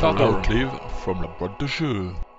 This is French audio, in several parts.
Kickstarter, Outlive from la boîte de jeu.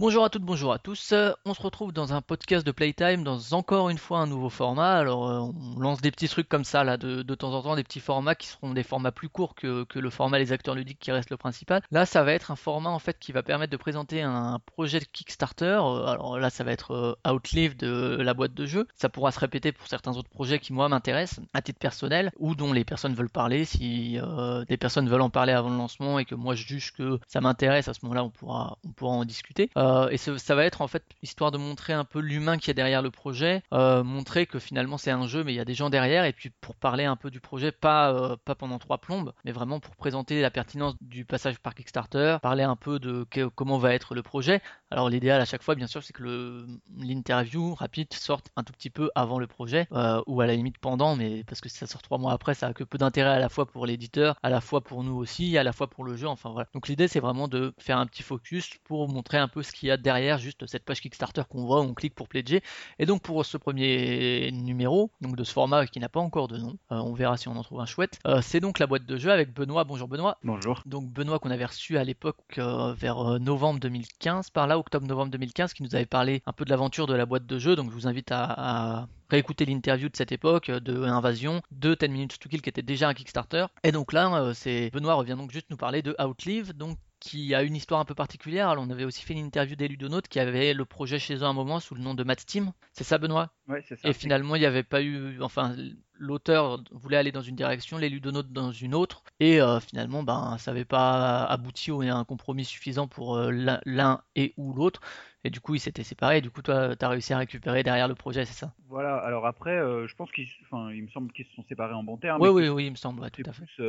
Bonjour à toutes, bonjour à tous. Euh, On se retrouve dans un podcast de Playtime, dans encore une fois un nouveau format. Alors, euh, on lance des petits trucs comme ça, là, de, de temps en temps, des petits formats qui seront des formats plus courts que, que le format Les Acteurs Ludiques qui reste le principal. Là, ça va être un format en fait qui va permettre de présenter un projet de Kickstarter. Euh, Alors là, ça va être Outlive de la boîte de jeu. Ça pourra se répéter pour certains autres projets qui, moi, m'intéressent à titre personnel ou dont les personnes veulent parler. Si des personnes veulent en parler avant le lancement et que moi je juge que ça m'intéresse, à ce moment-là, on pourra, on pourra en discuter. Et ce- ça va être en fait histoire de montrer un peu l'humain qui est derrière le projet, euh, montrer que finalement c'est un jeu, mais il y a des gens derrière, et puis pour parler un peu du projet, pas, euh, pas pendant trois plombes, mais vraiment pour présenter la pertinence du passage par Kickstarter, parler un peu de comment va être le projet. Alors l'idéal à chaque fois, bien sûr, c'est que l'interview rapide sorte un tout petit peu avant le projet, euh, ou à la limite pendant, mais parce que si ça sort trois mois après, ça a que peu d'intérêt à la fois pour l'éditeur, à la fois pour nous aussi, à la fois pour le jeu, enfin voilà. Donc l'idée c'est vraiment de faire un petit focus pour montrer un peu ce qu'il y a derrière juste cette page Kickstarter qu'on voit, on clique pour pledger. Et donc pour ce premier numéro, donc de ce format qui n'a pas encore de nom, euh, on verra si on en trouve un chouette, euh, c'est donc la boîte de jeu avec Benoît. Bonjour Benoît. Bonjour. Donc Benoît qu'on avait reçu à l'époque euh, vers novembre 2015, par là, octobre-novembre 2015, qui nous avait parlé un peu de l'aventure de la boîte de jeu. Donc je vous invite à, à réécouter l'interview de cette époque, de Invasion, de 10 Minutes to Kill qui était déjà un Kickstarter. Et donc là, c'est Benoît revient donc juste nous parler de Outlive, donc qui a une histoire un peu particulière. Alors, on avait aussi fait une interview des Ludonautes qui avait le projet chez eux à un moment sous le nom de Matt Steam. C'est ça, Benoît? Ouais, c'est ça. et finalement, il n'y avait pas eu. Enfin, l'auteur voulait aller dans une direction, les ludonautes dans une autre. Et euh, finalement, ben, ça n'avait pas abouti à un compromis suffisant pour euh, l'un- et ou l'autre. Et du coup, ils s'étaient séparés. Et du coup, toi, tu as réussi à récupérer derrière le projet, c'est ça? Voilà, alors après, euh, je pense qu'ils, enfin, il me semble qu'ils se sont séparés en bons termes. Oui, oui, oui, il me semble, ouais, tout à fait. plus,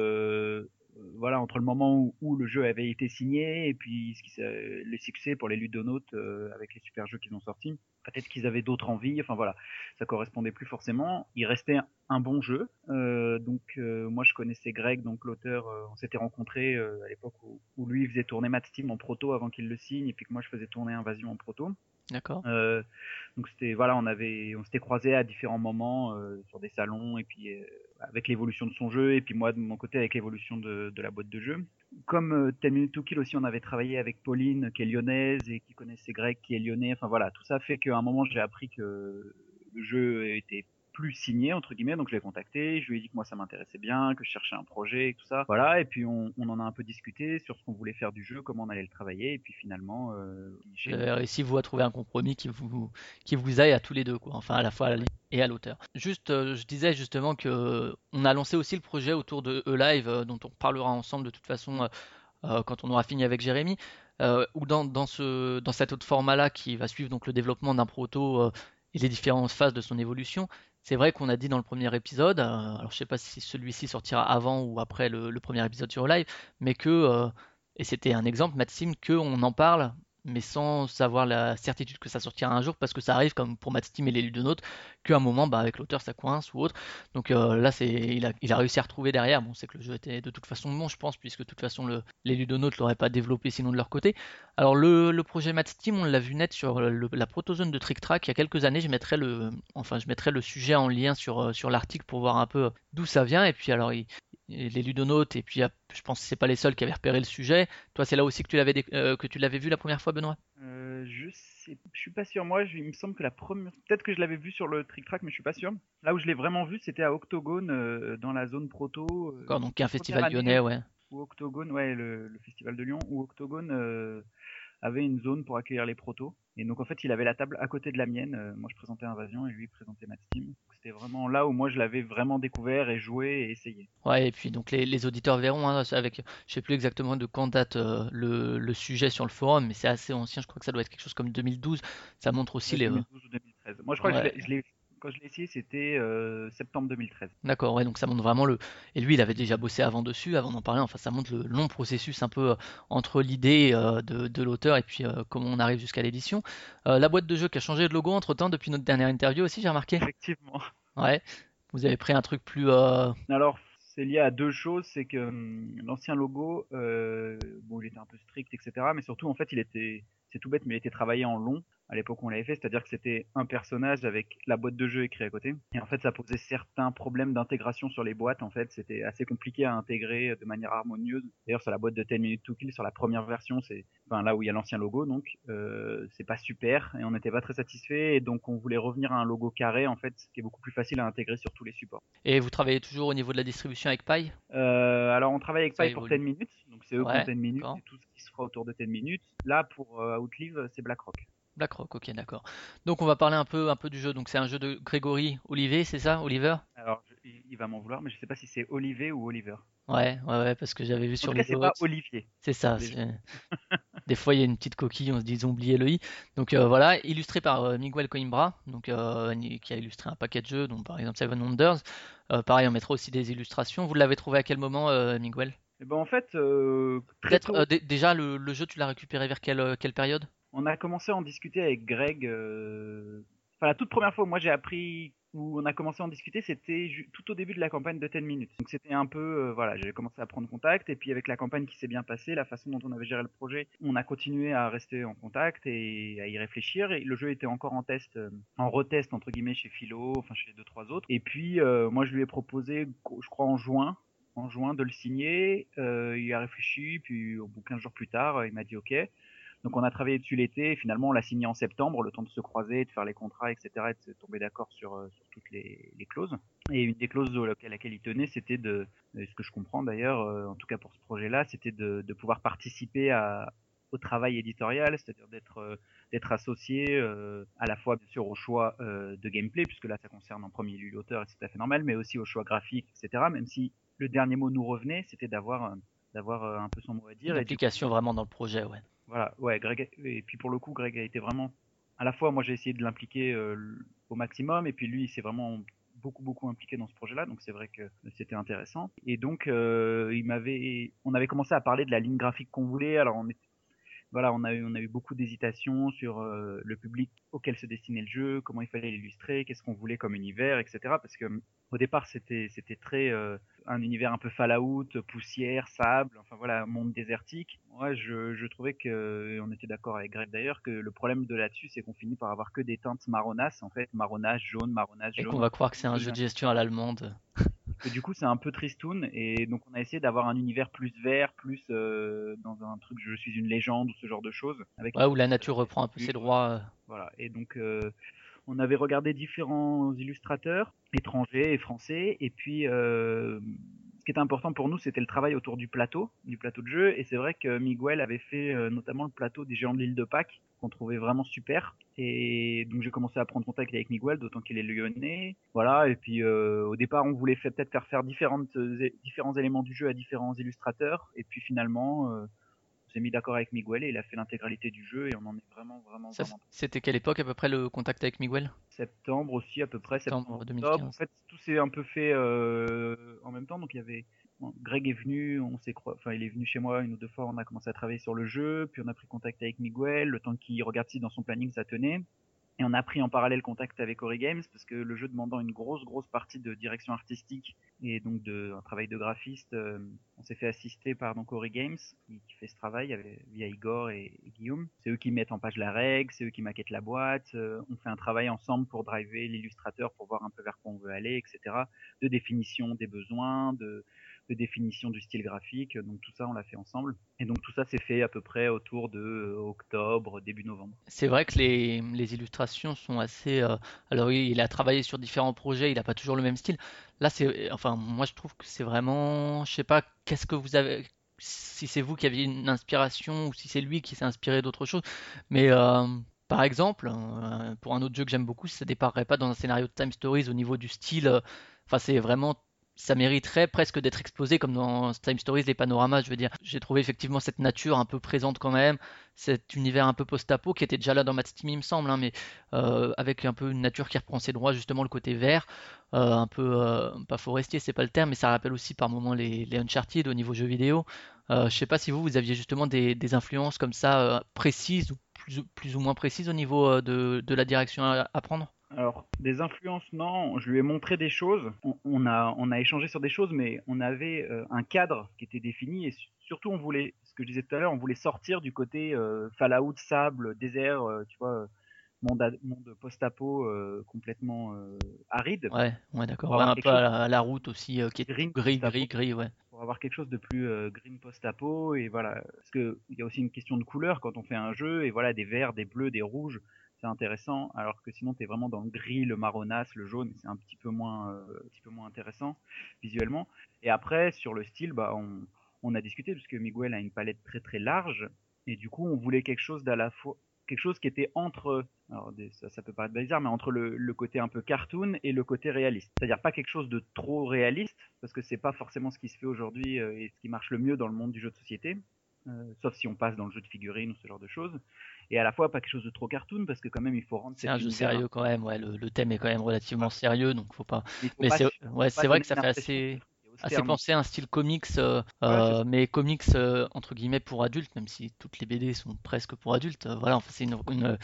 voilà, entre le moment où, le jeu avait été signé et puis ce qui, s'est- le succès pour les ludonautes euh, avec les super jeux qu'ils ont sortis. Peut-être qu'ils avaient d'autres envies, enfin voilà, ça correspondait plus forcément. Il restait un bon jeu, euh, donc euh, moi je connaissais Greg, donc l'auteur, on s'était rencontrés euh, à l'époque où, lui faisait tourner Steam en proto avant qu'il le signe et puis que moi je faisais tourner Invasion en proto. D'accord. Euh, donc c'était voilà, on avait, on s'était croisés à différents moments euh, sur des salons et puis euh, avec l'évolution de son jeu et puis moi de mon côté avec l'évolution de, de la boîte de jeu. Comme 10 Minutes to Kill aussi, on avait travaillé avec Pauline qui est lyonnaise et qui connaissait Greg qui est lyonnais. Enfin voilà, tout ça fait qu'à un moment j'ai appris que le jeu était plus signé entre guillemets donc je l'ai contacté je lui ai dit que moi ça m'intéressait bien que je cherchais un projet et tout ça voilà et puis on, on en a un peu discuté sur ce qu'on voulait faire du jeu comment on allait le travailler et puis finalement euh, j'ai- réussi, vous, à trouver un compromis qui vous, qui vous aille à tous les deux, quoi. Enfin, à la fois à la et à l'auteur. Juste, euh, je disais justement que euh, on a lancé aussi le projet autour de E-Live, euh, dont on parlera ensemble de toute façon quand on aura fini avec Jérémy, ou dans, dans, ce, dans cet autre format-là qui va suivre donc le développement d'un proto et les différentes phases de son évolution. C'est vrai qu'on a dit dans le premier épisode, euh, alors je sais pas si celui-ci sortira avant ou après le, premier épisode sur E-Live, mais que, euh, et c'était un exemple, Maxime, qu'on en parle mais sans avoir la certitude que ça sortira un jour, parce que ça arrive, comme pour Matt Steam et les ludonautes, qu'à un moment, bah, avec l'auteur, ça coince ou autre. Donc euh, là, c'est, il a, réussi à retrouver derrière. Bon, c'est que le jeu était de toute façon bon, je pense, puisque de toute façon, le, les ludonautes l'auraient pas développé sinon de leur côté. Alors le, le projet Matt Steam, on l'a vu net sur le- la protozone de Trick Track il y a quelques années. Je mettrai le, enfin, je mettrai le sujet en lien sur, euh, sur l'article pour voir un peu d'où ça vient. Et puis alors, il- les ludonautes, et puis ah, je pense que c'est pas les seuls qui avaient repéré le sujet. Toi, c'est là aussi que tu l'avais, euh, que tu l'avais vu la première fois, Benoît? Euh, je sais, je suis pas sûr. Moi, je- il me semble que la première, peut-être que je l'avais vu sur le Trick Track, mais je suis pas sûr. Là où je l'ai vraiment vu, c'était à Octogone, euh, dans la zone proto. D'accord, donc un festival lyonnais, ouais. Où Octogone, ouais, le, le festival de Lyon, où Octogone avait une zone pour accueillir les protos. Et donc en fait, il avait la table à côté de la mienne. Euh, moi, je présentais Invasion et lui il présentait Mad Steam. C'était vraiment là où moi je l'avais vraiment découvert et joué et essayé. Ouais, et puis donc les, les auditeurs verront, hein, avec, je sais plus exactement de quand date euh, le, le sujet sur le forum, mais c'est assez ancien, je crois que ça doit être quelque chose comme 2012. Ça montre aussi les. euh, 2012 ou 2013. Moi, je crois Ouais. que je l'ai Quand je l'ai essayé, c'était euh, septembre 2013. D'accord, ouais, donc ça montre vraiment le. Et lui, il avait déjà bossé avant dessus, avant d'en parler. Enfin, ça montre le long processus un peu euh, entre l'idée euh, de, de l'auteur et puis euh, comment on arrive jusqu'à l'édition. La boîte de jeu qui a changé de logo entre-temps depuis notre dernière interview aussi, j'ai remarqué. Effectivement. Ouais. Vous avez pris un truc plus. Alors, c'est lié à deux choses. C'est que hum, l'ancien logo, bon, il était un peu strict, etc. Mais surtout, en fait, il était, c'est tout bête, mais il était travaillé en long à l'époque où on l'avait fait. C'est-à-dire que c'était un personnage avec la boîte de jeu écrite à côté. Et en fait, ça posait certains problèmes d'intégration sur les boîtes. En fait, c'était assez compliqué à intégrer de manière harmonieuse. D'ailleurs, sur la boîte de 10 minutes to kill, sur la première version, c'est, enfin, là où il y a l'ancien logo, donc, euh, c'est pas super. Et on n'était pas très satisfait. Et donc, on voulait revenir à un logo carré, en fait, qui est beaucoup plus facile à intégrer sur tous les supports. Et vous travaillez toujours au niveau de la distribution avec Pi? Euh, alors on travaille avec Ça Pi pour évolue. 10 minutes, donc c'est eux Ouais, qui ont 10 minutes et tout ce qui se fera autour de 10 minutes. Là pour euh, Outlive, c'est BlackRock. BlackRock, ok, d'accord. Donc on va parler un peu, un peu du jeu. Donc c'est un jeu de Grégory Olivier, c'est ça, Oliver? Alors je- il va m'en vouloir, mais je sais pas si c'est Olivier ou Oliver. Ouais, ouais, ouais, parce que j'avais vu En sur tout cas, c'est pas. Olivier. C'est ça. Des fois, il y a une petite coquille, on se dit ils ont oublié le i. Donc euh, voilà, illustré par euh, Miguel Coimbra, donc euh, qui a illustré un paquet de jeux, donc par exemple Seven Wonders. Pareil, on mettra aussi des illustrations. Vous l'avez trouvé à quel moment, Miguel? Et ben en fait, très Peut-être tôt, dé- déjà le, le jeu, tu l'as récupéré vers quelle, quelle période? On a commencé à en discuter avec Greg. euh, Enfin la toute première fois où moi j'ai appris où on a commencé à en discuter, c'était tout au début de la campagne de 10 minutes. Donc c'était un peu, euh, voilà, j'ai commencé à prendre contact et puis avec la campagne qui s'est bien passée, la façon dont on avait géré le projet, on a continué à rester en contact et à y réfléchir. Et le jeu était encore en test, euh, en retest entre guillemets chez Philo, enfin chez deux trois autres. Et puis moi je lui ai proposé, je crois en juin, en juin de le signer. Il a réfléchi, puis au bout 15 jours plus tard, il m'a dit OK. Donc on a travaillé dessus l'été, finalement on l'a signé en septembre, le temps de se croiser, de faire les contrats, etc., et de se tomber d'accord sur, euh, sur toutes les, les clauses. Et une des clauses à laquelle il tenait, c'était de, ce que je comprends d'ailleurs, euh, en tout cas pour ce projet-là, c'était de, de pouvoir participer à, au travail éditorial, c'est-à-dire d'être euh, d'être associé euh, à la fois bien sûr au choix euh, de gameplay, puisque là ça concerne en premier lieu l'auteur, et c'est tout à fait normal, mais aussi au choix graphique, etc. Même si le dernier mot nous revenait, c'était d'avoir d'avoir un peu son mot à dire. Une et vraiment dans le projet, ouais. Voilà, ouais, Greg, et puis pour le coup, Greg a été vraiment, à la fois, moi j'ai essayé de l'impliquer euh, au maximum, et puis lui, il s'est vraiment beaucoup beaucoup impliqué dans ce projet-là, donc c'est vrai que c'était intéressant. Et donc, euh, il m'avait, on avait commencé à parler de la ligne graphique qu'on voulait. Alors on voilà, on a eu, on a eu beaucoup d'hésitations sur euh, le public auquel se destinait le jeu, comment il fallait l'illustrer, qu'est-ce qu'on voulait comme univers, etc. Parce que au départ, c'était c'était très un univers un peu Fallout, poussière, sable, enfin voilà, monde désertique. Moi, je, je trouvais que, et on était d'accord avec Greg d'ailleurs, que le problème de là-dessus, c'est qu'on finit par avoir que des teintes marronasses, en fait, marronnage jaune, marronnage Et jaune. qu'on va croire que c'est un jeu de gestion à l'allemande. Et du coup, c'est un peu tristoun, et donc on a essayé d'avoir un univers plus vert, plus euh, dans un truc je suis une légende ou ce genre de choses. Avec Ouais, où la nature reprend un peu ses droits. euh. voilà. Et donc, euh, on avait regardé différents illustrateurs, étrangers et français. Et puis, euh, ce qui était important pour nous, c'était le travail autour du plateau, du plateau de jeu. Et c'est vrai que Miguel avait fait euh, notamment le plateau des géants de l'île de Pâques, qu'on trouvait vraiment super. Et donc, j'ai commencé à prendre contact avec Miguel, d'autant qu'il est lyonnais. Voilà. Et puis, euh, au départ, on voulait peut-être faire faire différents éléments du jeu à différents illustrateurs. Et puis, finalement, s'est mis d'accord avec Miguel et il a fait l'intégralité du jeu et on en est vraiment, vraiment, Ça, vraiment c'était quelle époque à peu près le contact avec Miguel? septembre aussi à peu près Septembre septembre 2015. octobre. en fait tout s'est un peu fait euh, en même temps donc il y avait Greg est venu on s'est enfin il est venu chez moi une ou deux fois on a commencé à travailler sur le jeu puis on a pris contact avec Miguel le temps qu'il regarde si dans son planning ça tenait et on a pris en parallèle contact avec Ori Games parce que le jeu demandant une grosse grosse partie de direction artistique et donc de travail de graphiste euh, on s'est fait assister par donc Ori Games qui, fait ce travail avec, via Igor et, et Guillaume. C'est eux qui mettent en page la règle c'est eux qui maquettent la boîte euh, on fait un travail ensemble pour driver l'illustrateur pour voir un peu vers quoi on veut aller etc de définition des besoins de de définition du style graphique donc tout ça on l'a fait ensemble et donc tout ça s'est fait à peu près autour de euh, octobre début novembre C'est vrai que les, les illustrations sont assez. euh, alors il a travaillé sur différents projets, il n'a pas toujours le même style. Là, c'est, enfin, moi je trouve que c'est vraiment, je sais pas, qu'est-ce que vous avez, si c'est vous qui aviez une inspiration ou si c'est lui qui s'est inspiré d'autre chose. Mais euh, par exemple, pour un autre jeu que j'aime beaucoup, ça déparerait pas dans un scénario de Time Stories au niveau du style. Enfin, c'est vraiment ça mériterait presque d'être exposé comme dans Time Stories, les panoramas, je veux dire. J'ai trouvé effectivement cette nature un peu présente quand même, cet univers un peu post-apo qui était déjà là dans Mad Steam, il me semble, hein, mais euh, avec un peu une nature qui reprend ses droits, justement le côté vert, euh, un peu, euh, pas forestier, c'est pas le terme, mais ça rappelle aussi par moments les, les Uncharted au niveau jeu vidéo. Je sais pas si vous, vous aviez justement des, des influences comme ça précises ou plus, ou moins précises au niveau de, de la direction à prendre? Alors, des influences, non. Je lui ai montré des choses. On, on a, on a échangé sur des choses, mais on avait euh, un cadre qui était défini et su- surtout, on voulait, ce que je disais tout à l'heure, on voulait sortir du côté euh, Fallout, sable, désert, euh, tu vois, euh, monde, post-apo complètement aride, Ouais, ouais, d'accord. Ouais, un peu à la, à la route aussi, qui est green gris, gris, gris, ouais. pour avoir quelque chose de plus green post-apo et voilà parce que il y a aussi une question de couleur quand on fait un jeu et voilà des verts, des bleus, des rouges, c'est intéressant alors que sinon tu es vraiment dans le gris, le marronasse, le jaune, c'est un petit peu moins euh, un petit peu moins intéressant visuellement. Et après sur le style bah on on a discuté parce que Miguel a une palette très très large et du coup on voulait quelque chose d'à la fois quelque chose qui était entre alors ça, ça peut paraître bizarre mais entre le, le côté un peu cartoon et le côté réaliste c'est-à-dire pas quelque chose de trop réaliste parce que c'est pas forcément ce qui se fait aujourd'hui euh, et ce qui marche le mieux dans le monde du jeu de société euh, sauf si on passe dans le jeu de figurines ou ce genre de choses et à la fois pas quelque chose de trop cartoon parce que quand même il faut rendre C'est un jeu sérieux quand même, ouais. Le, le thème est quand même relativement Ouais. sérieux, donc faut pas. faut Mais c'est, ouais, vrai que ça fait assez, assez penser à un style comics, euh, euh, mais comics euh, entre guillemets pour adultes, même si toutes les BD sont presque pour adultes. voilà, enfin, c'est une, une,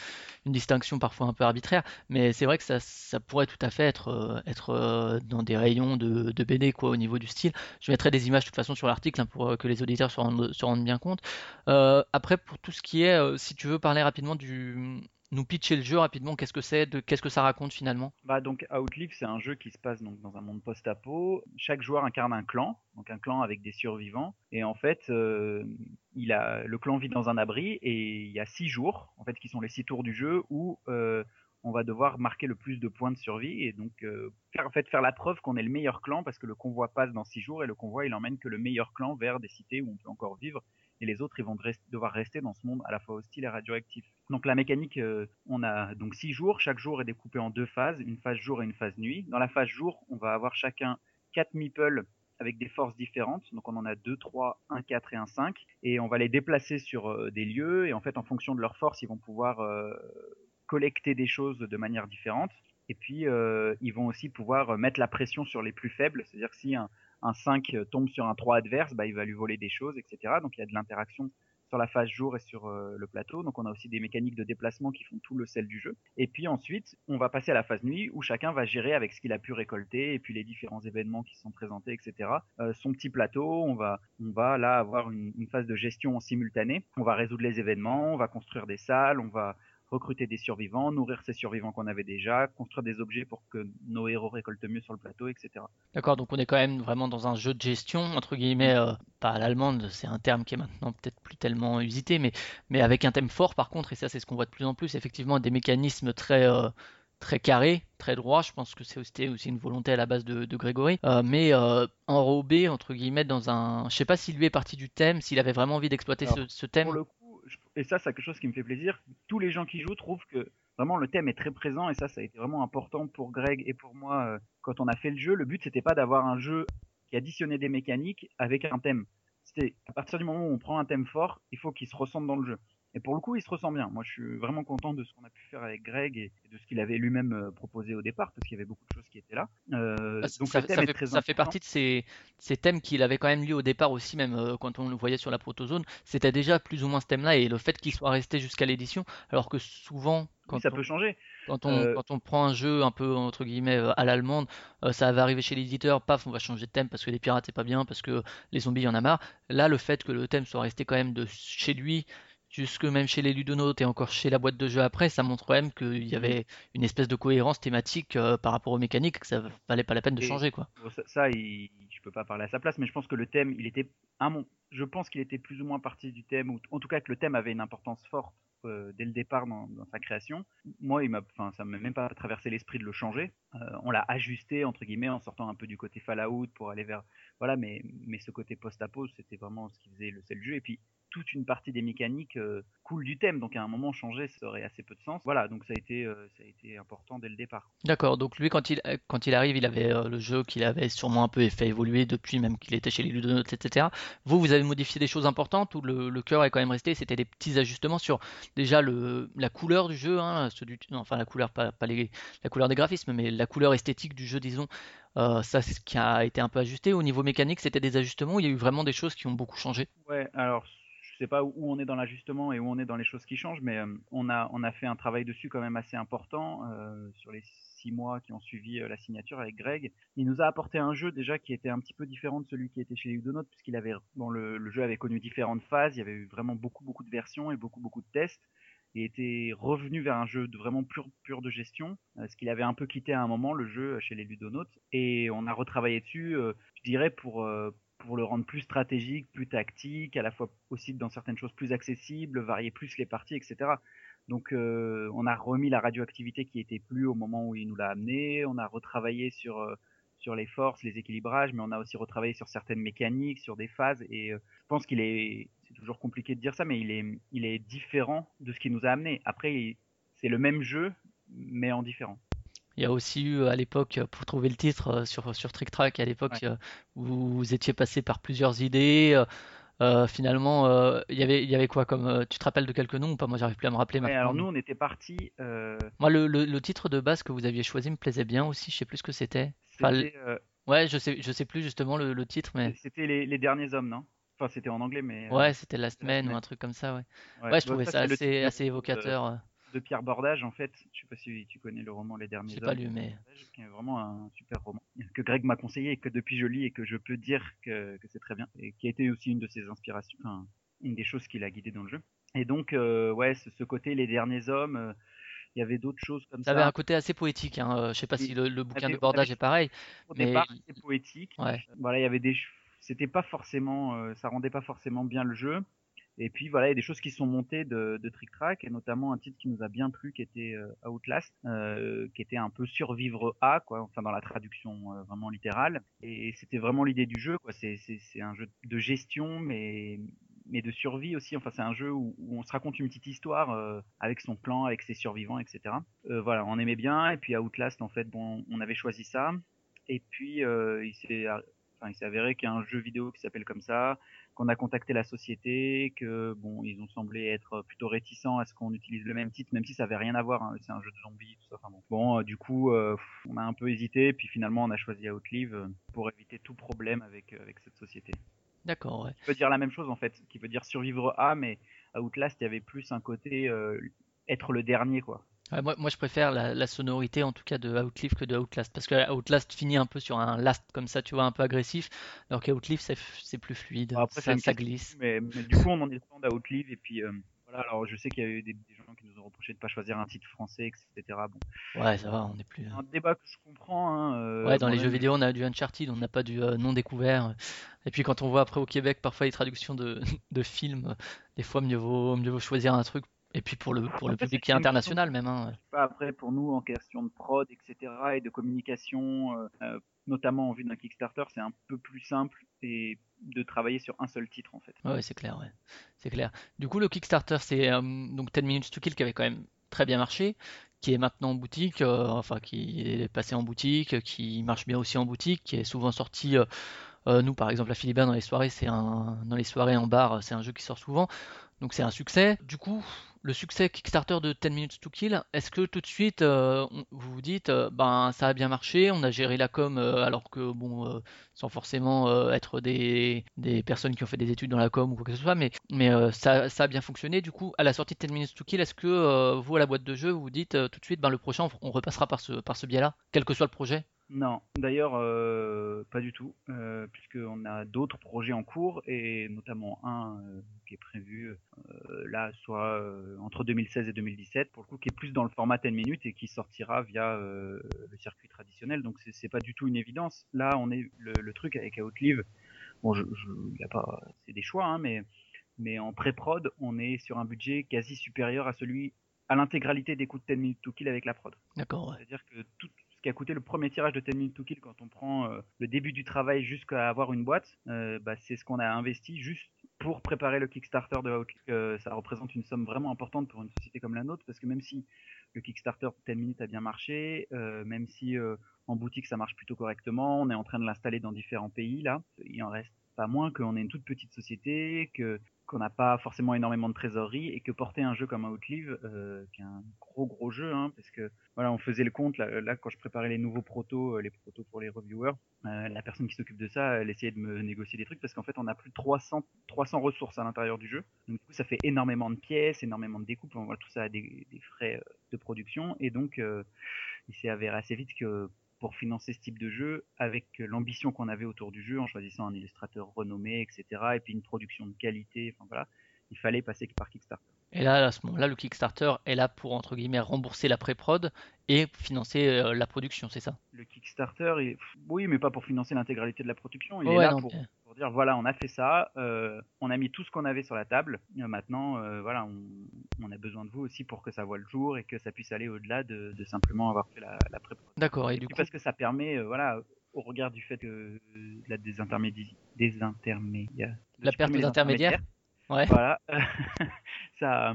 une distinction parfois un peu arbitraire, mais c'est vrai que ça, ça pourrait tout à fait être, être dans des rayons de, de BD quoi au niveau du style. Je mettrai des images de toute façon sur l'article hein, pour que les auditeurs se rendent, se rendent bien compte. Après, pour tout ce qui est, si tu veux parler rapidement du, nous pitcher le jeu rapidement, qu'est-ce que c'est, qu'est-ce que ça raconte finalement? Bah donc Outlive c'est un jeu qui se passe donc dans un monde post-apo. Chaque joueur incarne un clan, donc un clan avec des survivants. Et en fait, euh, il a le clan vit dans un abri et il y a six jours en fait qui sont les six tours du jeu où euh, on va devoir marquer le plus de points de survie et donc euh, faire en fait faire la preuve qu'on est le meilleur clan parce que le convoi passe dans six jours et le convoi il emmène que le meilleur clan vers des cités où on peut encore vivre et les autres ils vont devoir rester dans ce monde à la fois hostile et radioactif. Donc la mécanique, euh, on a donc six jours, chaque jour est découpé en deux phases, une phase jour et une phase nuit. Dans la phase jour, on va avoir chacun quatre meeples avec des forces différentes, donc on en a 2, 3, 1, 4 et 1, 5, et on va les déplacer sur euh, des lieux, et en fait en fonction de leurs forces, ils vont pouvoir euh, collecter des choses de manière différente, et puis ils vont aussi pouvoir mettre la pression sur les plus faibles, c'est-à-dire que si un, un 5 tombe sur un 3 adverse, bah, il va lui voler des choses, etc. Donc il y a de l'interaction sur la phase jour et sur euh, le plateau. Donc on a aussi des mécaniques de déplacement qui font tout le sel du jeu. Et puis ensuite, on va passer à la phase nuit où chacun va gérer avec ce qu'il a pu récolter et puis les différents événements qui sont présentés, etc. Euh, son petit plateau, on va, là avoir une, une phase de gestion en simultané. On va résoudre les événements, on va construire des salles, on va recruter des survivants, nourrir ces survivants qu'on avait déjà, construire des objets pour que nos héros récoltent mieux sur le plateau, etc. D'accord, donc on est quand même vraiment dans un jeu de gestion, entre guillemets, euh, pas à l'allemande, c'est un terme qui est maintenant peut-être plus tellement usité, mais, mais avec un thème fort par contre, et ça c'est ce qu'on voit de plus en plus, effectivement des mécanismes très, euh, très carrés, très droits, je pense que c'est- c'était aussi une volonté à la base de, de Grégory, euh, mais euh, enrobé, entre guillemets, dans un... Je sais pas s'il lui est parti du thème, s'il avait vraiment envie d'exploiter ce, ce thème. Pour le coup, et ça, c'est quelque chose qui me fait plaisir. Tous les gens qui jouent trouvent que vraiment le thème est très présent et ça, ça a été vraiment important pour Greg et pour moi euh, quand on a fait le jeu. Le but, c'était pas d'avoir un jeu qui additionnait des mécaniques avec un thème. C'était à partir du moment où on prend un thème fort, il faut qu'il se ressente dans le jeu. Et pour le coup, il se ressent bien. Moi, je suis vraiment content de ce qu'on a pu faire avec Greg et et de ce qu'il avait lui-même euh, proposé au départ, parce qu'il y avait beaucoup de choses qui étaient là. Euh, Ah, donc ça, le thème ça est fait, très ça fait partie de ces, ces thèmes qu'il avait quand même lu au départ aussi, même euh, quand on le voyait sur la protozone, c'était déjà plus ou moins ce thème-là, et le fait qu'il soit resté jusqu'à l'édition, alors que souvent, Oui, quand ça on, peut changer. quand on, Euh, quand on prend un jeu un peu entre guillemets à l'allemande, euh, ça va arriver chez l'éditeur, paf, on va changer de thème parce que les pirates c'est pas bien, parce que les zombies il y en a marre. Là, le fait que le thème soit resté quand même de chez lui, jusque même chez les ludonautes et encore chez la boîte de jeu après, ça montre quand même qu'il y avait une espèce de cohérence thématique euh, par rapport aux mécaniques, que ça valait pas la peine de Et- changer quoi. Ça, ça, il- je peux pas parler à sa place, mais je pense que le thème, il était, à mon, je pense qu'il était plus ou moins parti du thème, ou en tout cas que le thème avait une importance forte euh, dès le départ dans, dans sa création. Moi, il m'a, enfin, ça m'a même pas traversé l'esprit de le changer. Euh, on l'a ajusté entre guillemets en sortant un peu du côté Fallout pour aller vers, voilà, mais mais ce côté post-apo, c'était vraiment ce qui faisait le sel du jeu. Et puis toute une partie des mécaniques euh, coule du thème, donc à un moment changer, ça aurait assez peu de sens. Voilà, donc ça a été, euh, ça a été important dès le départ. D'accord, donc lui quand il euh, quand il arrive, il avait euh, le jeu qu'il avait sûrement un peu fait évoluer depuis même qu'il était chez les Ludonautes, etc. Vous, vous avez modifié des choses importantes ou le, le cœur est quand même resté, c'était des petits ajustements sur déjà le la couleur du jeu, hein, ceux du, non, enfin la couleur, pas, pas les, la couleur des graphismes, mais la couleur esthétique du jeu, disons. Euh, ça, c'est ce qui a été un peu ajusté. Au niveau mécanique, c'était des ajustements. Il y a eu vraiment des choses qui ont beaucoup changé? Ouais, alors sais pas où on est dans l'ajustement et où on est dans les choses qui changent, mais euh, on a fait un travail dessus quand même assez important euh, sur les six mois qui ont suivi euh, la signature avec Greg. Il nous a apporté un jeu déjà qui était un petit peu différent de celui qui était chez les puisqu'il avait le, jeu avait connu différentes phases, il y avait eu vraiment beaucoup beaucoup de versions et beaucoup beaucoup de tests. Il était revenu vers un jeu vraiment pur pur de gestion, ce qu'il avait un peu quitté à un moment le jeu chez les Ludonautes, et on a retravaillé dessus, je dirais pour pour le rendre plus stratégique, plus tactique, à la fois aussi dans certaines choses plus accessibles, varier plus les parties, etc. Donc euh, on a remis la radioactivité qui était plus au moment où il nous l'a amené, on a retravaillé sur euh, sur les forces, les équilibrages, mais on a aussi retravaillé sur certaines mécaniques, sur des phases, et euh, je pense qu'il est, c'est toujours compliqué de dire ça, mais il est, il est différent de ce qu'il nous a amené. Après, c'est le même jeu, mais en différent. Il y a aussi eu à l'époque, pour trouver le titre euh, sur, sur Trick Track, à l'époque, Ouais. euh, où vous étiez passé par plusieurs idées. euh, euh, finalement, euh, il y avait, il y avait quoi comme. euh, tu te rappelles de quelques noms ou pas? Moi, j'arrive plus à me rappeler Ouais, maintenant. alors nous, on était parti, euh, Moi, le, le, le titre de base que vous aviez choisi me plaisait bien aussi. Je sais plus ce que c'était. Enfin, euh, ouais, je sais, je sais plus justement le, le titre, mais c'était les, les derniers hommes, non? Enfin, c'était en anglais, mais euh, ouais, c'était Last Man ou un truc comme ça, ouais. ouais. Ouais, je Bah, trouvais ça assez, assez évocateur. De Pierre Bordage, en fait. Je sais pas si tu connais le roman Les Derniers Hommes. pas lu, mais qui est vraiment un super roman que Greg m'a conseillé et que depuis je lis et que je peux dire que, que c'est très bien et qui a été aussi une de ses inspirations, enfin, une des choses qui l'a guidé dans le jeu. Et donc, euh, ouais, ce, ce côté les derniers hommes, euh, il y avait d'autres choses comme ça ça. avait un côté assez poétique. Hein. euh, Je sais pas Et si le, le bouquin avait- de Bordage est pareil. Au mais départ, c'était poétique. Ouais. Voilà, il y avait des, c'était pas forcément, euh, ça rendait pas forcément bien le jeu. Et puis voilà, il y a des choses qui sont montées de, de Trick Track, et notamment un titre qui nous a bien plu, qui était euh, Outlast, euh, qui était un peu survivre à, quoi, enfin dans la traduction euh, vraiment littérale. Et c'était vraiment l'idée du jeu, quoi. C'est, un jeu de gestion, mais mais de survie aussi. Enfin, c'est un jeu où, on se raconte une petite histoire avec son plan, avec ses survivants, etc. Voilà, on aimait bien. Et puis Outlast, en fait, bon, on avait choisi ça. Et puis il s'est, enfin, il s'est avéré qu'il y a un jeu vidéo qui s'appelle comme ça, qu'on a contacté la société, que bon, ils ont semblé être plutôt réticents à ce qu'on utilise le même titre, même si ça avait rien à voir. hein, c'est un jeu de zombies, tout ça. Enfin bon, bon euh, du coup, euh, on a un peu hésité, puis finalement, on a choisi Outlive euh, pour éviter tout problème avec avec cette société. D'accord, ouais. Qui veut dire la même chose en fait, qui veut dire survivre à, mais à Outlast, il y avait plus un côté euh, être le dernier, quoi. Ouais, moi, moi, je préfère la, la sonorité en tout cas de Outlive que de Outlast parce que Outlast finit un peu sur un last comme ça, tu vois, un peu agressif, alors qu'Outlive c'est c'est plus fluide, Bon, après, ça, glisse. Mais, mais du coup, on en est temps d'Outlive et puis euh, voilà. Alors, je sais qu'il y a eu des, des gens qui nous ont reproché de pas choisir un titre français, etc. Bon, Ouais, ça va, on est plus. un débat que je comprends. Hein, euh, Ouais, dans les jeux vidéo, on a du Uncharted, on n'a pas du euh, non découvert. Et puis quand on voit après au Québec parfois les traductions de, de films, euh, des fois mieux vaut, mieux vaut choisir un truc. Et puis pour le, pour le public qui est international même. Hein. pas après pour nous en question de prod, etc. et de communication, euh, euh, notamment en vue d'un Kickstarter, c'est un peu plus simple et de travailler sur un seul titre en fait. Ouais, c'est clair, ouais. C'est clair. Du coup, le Kickstarter, c'est euh, donc 10 Minutes to Kill qui avait quand même très bien marché, qui est maintenant en boutique, euh, enfin qui est passé en boutique, qui marche bien aussi en boutique, qui est souvent sorti. euh, nous, par exemple, à Philibert dans les soirées, c'est un dans les soirées en bar, c'est un jeu qui sort souvent. Donc c'est un succès. Du coup, le succès Kickstarter de 10 Minutes to Kill, est-ce que tout de suite euh, vous vous dites, euh, ben ça a bien marché, on a géré la com euh, alors que bon, sans forcément être des, des personnes qui ont fait des études dans la com ou quoi que ce soit, mais, ça, ça a bien fonctionné. Du coup, à la sortie de 10 Minutes to Kill, est-ce que vous, à la boîte de jeu, vous dites tout de suite, ben, le prochain, on, on repassera par ce, par ce biais-là, quel que soit le projet? Non, d'ailleurs euh, pas du tout, euh, puisqu'on a d'autres projets en cours et notamment un euh, qui est prévu euh, là soit entre 2016 et 2017 pour le coup qui est plus dans le format 10 minutes et qui sortira via le circuit traditionnel donc c'est pas du tout une évidence. Là on est le, le truc avec Outlive, bon je, je y a pas c'est des choix hein, mais mais en pré-prod, on est sur un budget quasi supérieur à celui à l'intégralité des coûts de 10 minutes to kill avec la prod. D'accord, ouais. C'est-à-dire que tout a coûté le premier tirage de 10 minutes to kill quand on prend euh, le début du travail jusqu'à avoir une boîte, euh, bah, c'est ce qu'on a investi juste pour préparer le Kickstarter de Outlook. Euh, ça représente une somme vraiment importante pour une société comme la nôtre parce que même si le Kickstarter de 10 minutes a bien marché, même si en boutique ça marche plutôt correctement, on est en train de l'installer dans différents pays là, il en reste pas moins qu'on est une toute petite société, que qu'on n'a pas forcément énormément de trésorerie et que porter un jeu comme Outlive, euh, qui est un gros gros jeu, hein, parce que voilà, on faisait le compte là, là, quand je préparais les nouveaux protos, euh, les protos pour les reviewers, euh, la personne qui s'occupe de ça, elle essayait de me négocier des trucs parce qu'en fait on a plus de 300 300 ressources à l'intérieur du jeu, donc du coup ça fait énormément de pièces, énormément de découpes, tout ça a des, frais euh, de production. Et donc euh, il s'est avéré assez vite que pour financer ce type de jeu, avec l'ambition qu'on avait autour du jeu, en choisissant un illustrateur renommé, etc., et puis une production de qualité, enfin voilà, il fallait passer par Kickstarter. Et là, à ce moment-là, le Kickstarter est là pour, entre guillemets, rembourser la pré-prod et financer euh, la production, c'est ça? Le Kickstarter, est... oui, mais pas pour financer l'intégralité de la production, il est là non, pour dire, voilà, on a fait ça, euh, on a mis tout ce qu'on avait sur la table, euh, maintenant, euh, voilà, on, on a besoin de vous aussi pour que ça voit le jour et que ça puisse aller au-delà de, de simplement avoir fait la, la pré-prod. D'accord, et Et du coup, parce que ça permet, voilà, au regard du fait que la désintermédi- désintermédia- de La perte des intermédiaires. Ouais. Voilà, ça,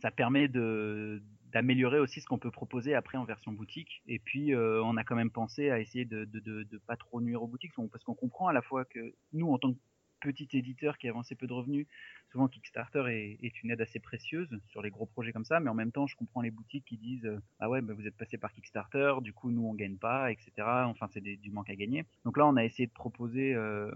ça permet de d'améliorer aussi ce qu'on peut proposer après en version boutique. Et puis, euh, on a quand même pensé à essayer de, de, de, pas trop nuire aux boutiques, parce qu'on comprend à la fois que nous, en tant que petit éditeur qui avance peu de revenus, souvent Kickstarter est, une aide assez précieuse sur les gros projets comme ça, mais en même temps, je comprends les boutiques qui disent euh, ah ouais, vous êtes passé par Kickstarter, du coup nous on gagne pas, etc. Enfin, c'est du manque à gagner. Donc là, on a essayé de proposer euh,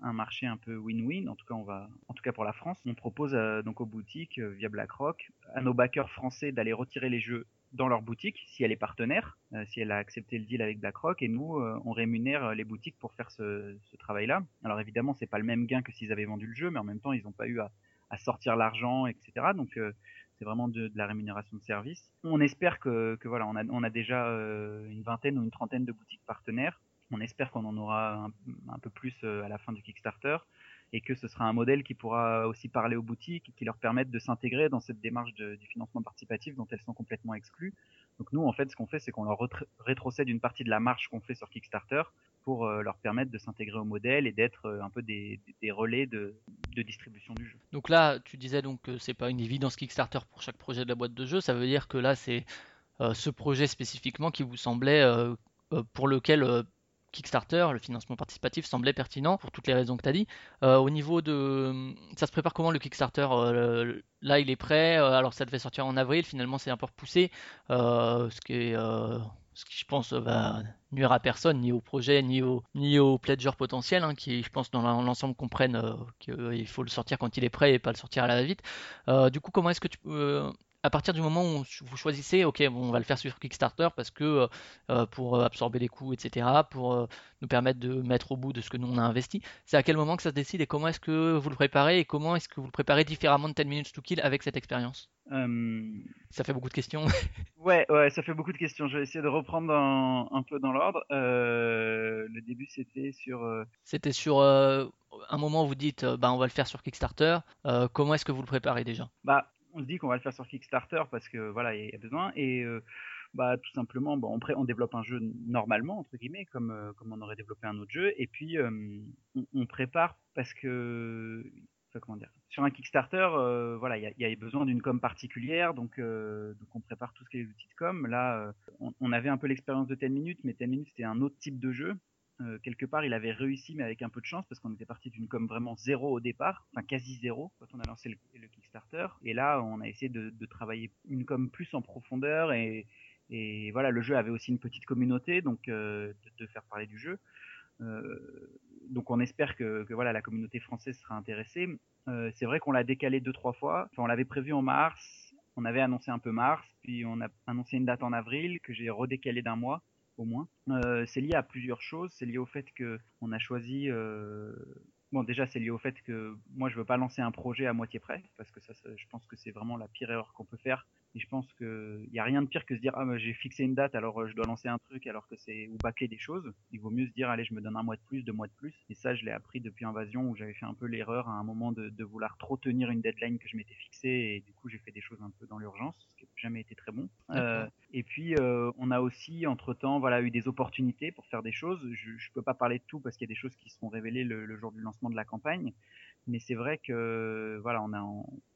un, marché un peu win-win. En tout cas, en tout cas pour la France, on propose euh, donc aux boutiques via BlackRock à nos backers français d'aller retirer les jeux dans leur boutique si elle est partenaire, euh, si elle a accepté le deal avec BlackRock, et nous euh, on rémunère euh, les boutiques pour faire ce, travail-là. Alors évidemment, c'est pas le même gain que s'ils avaient vendu le jeu, mais en même temps, ils n'ont pas eu à, sortir l'argent, etc. Donc c'est vraiment de, la rémunération de service. On espère que, voilà, on a, déjà une vingtaine ou une trentaine de boutiques partenaires. On espère qu'on en aura un, peu plus à la fin du Kickstarter et que ce sera un modèle qui pourra aussi parler aux boutiques et qui leur permette de s'intégrer dans cette démarche du financement participatif dont elles sont complètement exclues. Donc nous, en fait, ce qu'on fait, c'est qu'on leur rétrocède une partie de la marge qu'on fait sur Kickstarter pour euh, leur permettre de s'intégrer au modèle et d'être euh, un peu des, relais de, distribution du jeu. donc là, tu disais donc que c'est pas une évidence Kickstarter pour chaque projet de la boîte de jeu. Ça veut dire que là, c'est euh, ce projet spécifiquement qui vous semblait, pour lequel Kickstarter, le financement participatif, semblait pertinent pour toutes les raisons que tu as dit. Euh, au niveau de. Ça se prépare comment le Kickstarter Euh, Là, il est prêt. euh, alors, ça devait sortir en avril. Finalement, c'est un peu repoussé. euh, ce qui ce qui, je pense, va nuire à personne, ni au projet, ni au, ni aux pledgers potentiels, hein, qui, je pense, dans l'en- l'ensemble comprennent qu'il faut le sortir quand il est prêt et pas le sortir à la va-vite. Du coup, comment est-ce que tu peux, à partir du moment où vous choisissez, ok, bon, on va le faire sur Kickstarter parce que euh, euh, pour euh, absorber les coûts, etc., pour euh, nous permettre de mettre au bout de ce que nous on a investi, c'est à quel moment que ça se décide et comment est-ce que vous le préparez et comment est-ce que vous le préparez différemment de 10 minutes to kill avec cette expérience? Euh, Ça fait beaucoup de questions. Ouais, ouais, ça fait beaucoup de questions. Je vais essayer de reprendre un, un peu dans l'ordre. Le début, c'était sur. C'était sur un moment où vous dites, bah, on va le faire sur Kickstarter. Euh, comment est-ce que vous le préparez déjà? Bah, on se dit qu'on va le faire sur Kickstarter parce que voilà, il y, a besoin. Et euh, bah, tout simplement, bon, on, développe un jeu normalement entre guillemets, comme euh, comme on aurait développé un autre jeu. Et puis euh, on, prépare parce que. Sur un Kickstarter, voilà, il y a, besoin d'une com particulière, donc donc on prépare tout ce qui est outils de com. Là, on, on avait un peu l'expérience de 10 minutes, mais 10 minutes c'était un autre type de jeu. Euh, quelque part, il avait réussi, mais avec un peu de chance, parce qu'on était parti d'une com vraiment zéro au départ, enfin quasi zéro, quand on a lancé le, Kickstarter. Et là, on a essayé de, travailler une com plus en profondeur, et, voilà, le jeu avait aussi une petite communauté, donc euh, de, faire parler du jeu. Euh, donc on espère que, que voilà la communauté française sera intéressée. C'est vrai qu'on l'a décalé deux trois fois. Enfin, on l'avait prévu en mars, on avait annoncé un peu mars, puis on a annoncé une date en avril que j'ai redécalé d'un mois moins. Euh, c'est lié à plusieurs choses. C'est lié au fait que on a choisi. Euh... Bon, déjà, c'est lié au fait que moi, je veux pas lancer un projet à moitié prêt, parce que ça je pense que c'est vraiment la pire erreur qu'on peut faire. Et je pense que il y a rien de pire que se dire ah bah, j'ai fixé une date alors euh, je dois lancer un truc alors que c'est ou bâcler des choses. Il vaut mieux se dire allez je me donne un mois de plus, deux mois de plus. Et ça je l'ai appris depuis Invasion où j'avais fait un peu l'erreur à un moment de, de vouloir trop tenir une deadline que je m'étais fixée et du coup j'ai fait des choses un peu dans l'urgence, ce qui n'a jamais été très bon. Euh, et puis euh, on a aussi entre temps voilà eu des opportunités pour faire des choses. Je, je peux pas parler de tout parce qu'il y a des choses qui seront révélées le, le jour du lancement de la campagne. Mais c'est vrai que voilà, on a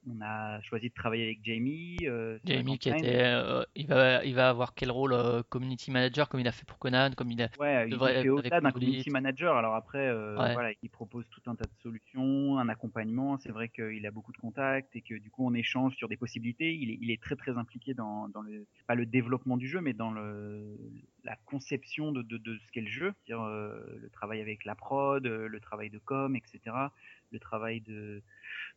on a choisi de travailler avec Jamie. euh, Jamie qui était, euh, il va, il va avoir quel rôle euh, community manager comme il a fait pour Conan, comme il a. Ouais, il devrait fait être au-delà d'un community manager. Alors après, euh, Ouais. voilà, il propose tout un tas de solutions, un accompagnement. C'est vrai qu'il a beaucoup de contacts et que du coup on échange sur des possibilités. Il est, il est très très impliqué dans, dans le pas le développement du jeu, mais dans le la conception de, de, de ce qu'est le jeu, c'est-à-dire euh, le travail avec la prod, le travail de com, etc. Le travail de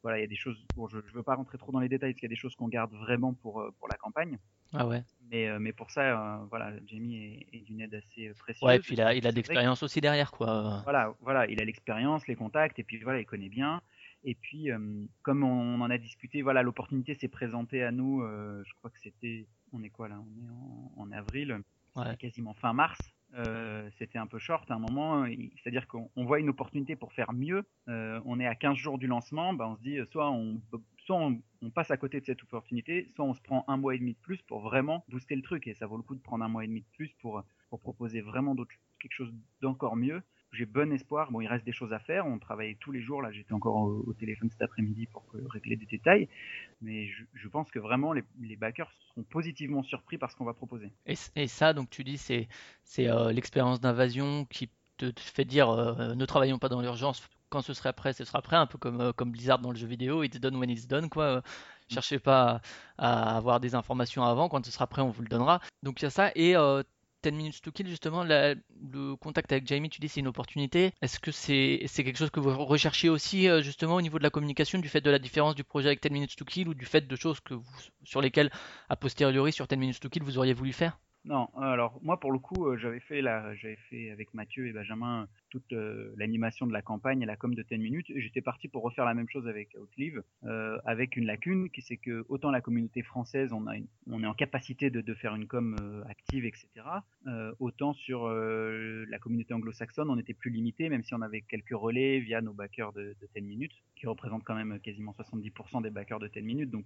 voilà, il y a des choses. Bon, je, veux pas rentrer trop dans les détails parce qu'il y a des choses qu'on garde vraiment pour euh, pour la campagne. Ah ouais. Mais, euh, mais pour ça, euh, voilà, Jamie est, est d'une aide assez précieuse. Ouais, et puis il a, il a de l'expérience aussi derrière, quoi. Voilà, voilà, il a l'expérience, les contacts, et puis voilà, il connaît bien. Et puis, euh, comme on en a discuté, voilà, l'opportunité s'est présentée à nous. euh, je crois que c'était, on est quoi là? On est en, en avril, Ouais. quasiment fin mars. Euh, c'était un peu short à un moment, c'est-à-dire qu'on on voit une opportunité pour faire mieux. Euh, on est à 15 jours du lancement, ben on se dit euh, soit on, passe à côté de cette opportunité, soit on se prend un mois et demi de plus pour vraiment booster le truc. Et ça vaut le coup de prendre un mois et demi de plus pour, pour proposer vraiment quelque chose d'encore mieux. J'ai bon espoir. Bon, il reste des choses à faire. On travaille tous les jours. Là, j'étais encore au, téléphone cet après-midi pour régler des détails. Mais je, pense que vraiment les, les backers seront positivement surpris par ce qu'on va proposer. Et, ça, donc tu dis, c'est euh, l'expérience d'invasion qui te, fait dire euh, ne travaillons pas dans l'urgence, quand ce sera prêt, ce sera prêt, un peu comme, euh, comme Blizzard dans le jeu vidéo, it's done when it's done, quoi. Euh, cherchez pas à, à avoir des informations avant, quand ce sera prêt, on vous le donnera. Donc il y a ça, et 10 minutes to kill, justement, le contact avec Jamie, tu dis c'est une opportunité. Est-ce que c'est c'est quelque chose que vous recherchez aussi, euh, justement, au niveau de la communication, du fait de la différence du projet avec 10 minutes to kill, ou du fait de choses que vous, sur lesquelles, a posteriori, sur 10 minutes to kill, vous auriez voulu faire? Non, alors moi pour le coup, euh, j'avais fait la, j'avais fait avec Mathieu et Benjamin toute euh, l'animation de la campagne et la com de 10 minutes. Et j'étais parti pour refaire la même chose avec Outlive, euh, avec une lacune qui c'est que autant la communauté française, on a, on est en capacité de, faire une com euh, active, etc. euh, autant sur euh, la communauté anglo-saxonne, on était plus limité, même si on avait quelques relais via nos backers de, de 10 minutes, qui représentent quand même quasiment 70% des backers de 10 minutes. Donc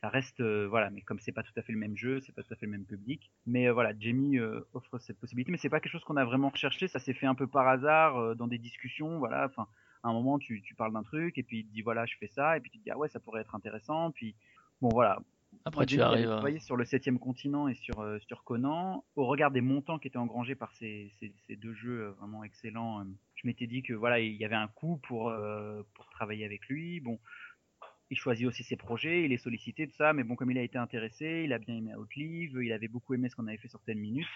ça reste euh, voilà mais comme c'est pas tout à fait le même jeu c'est pas tout à fait le même public mais euh, voilà Jamie euh, offre cette possibilité mais c'est pas quelque chose qu'on a vraiment recherché ça s'est fait un peu par hasard euh, dans des discussions voilà enfin à un moment tu, tu parles d'un truc et puis il te dit voilà je fais ça et puis tu te dis ah ouais ça pourrait être intéressant puis bon voilà Après, tu avait arrives. travaillé sur le septième continent et sur euh, sur Conan au regard des montants qui étaient engrangés par ces, ces, ces deux jeux vraiment excellents je m'étais dit que voilà il y avait un coût pour pour travailler avec lui bon il choisit aussi ses projets, il est sollicité, tout ça, mais bon, comme il a été intéressé, il a bien aimé Outlive, il avait beaucoup aimé ce qu'on avait fait sur Ten minutes.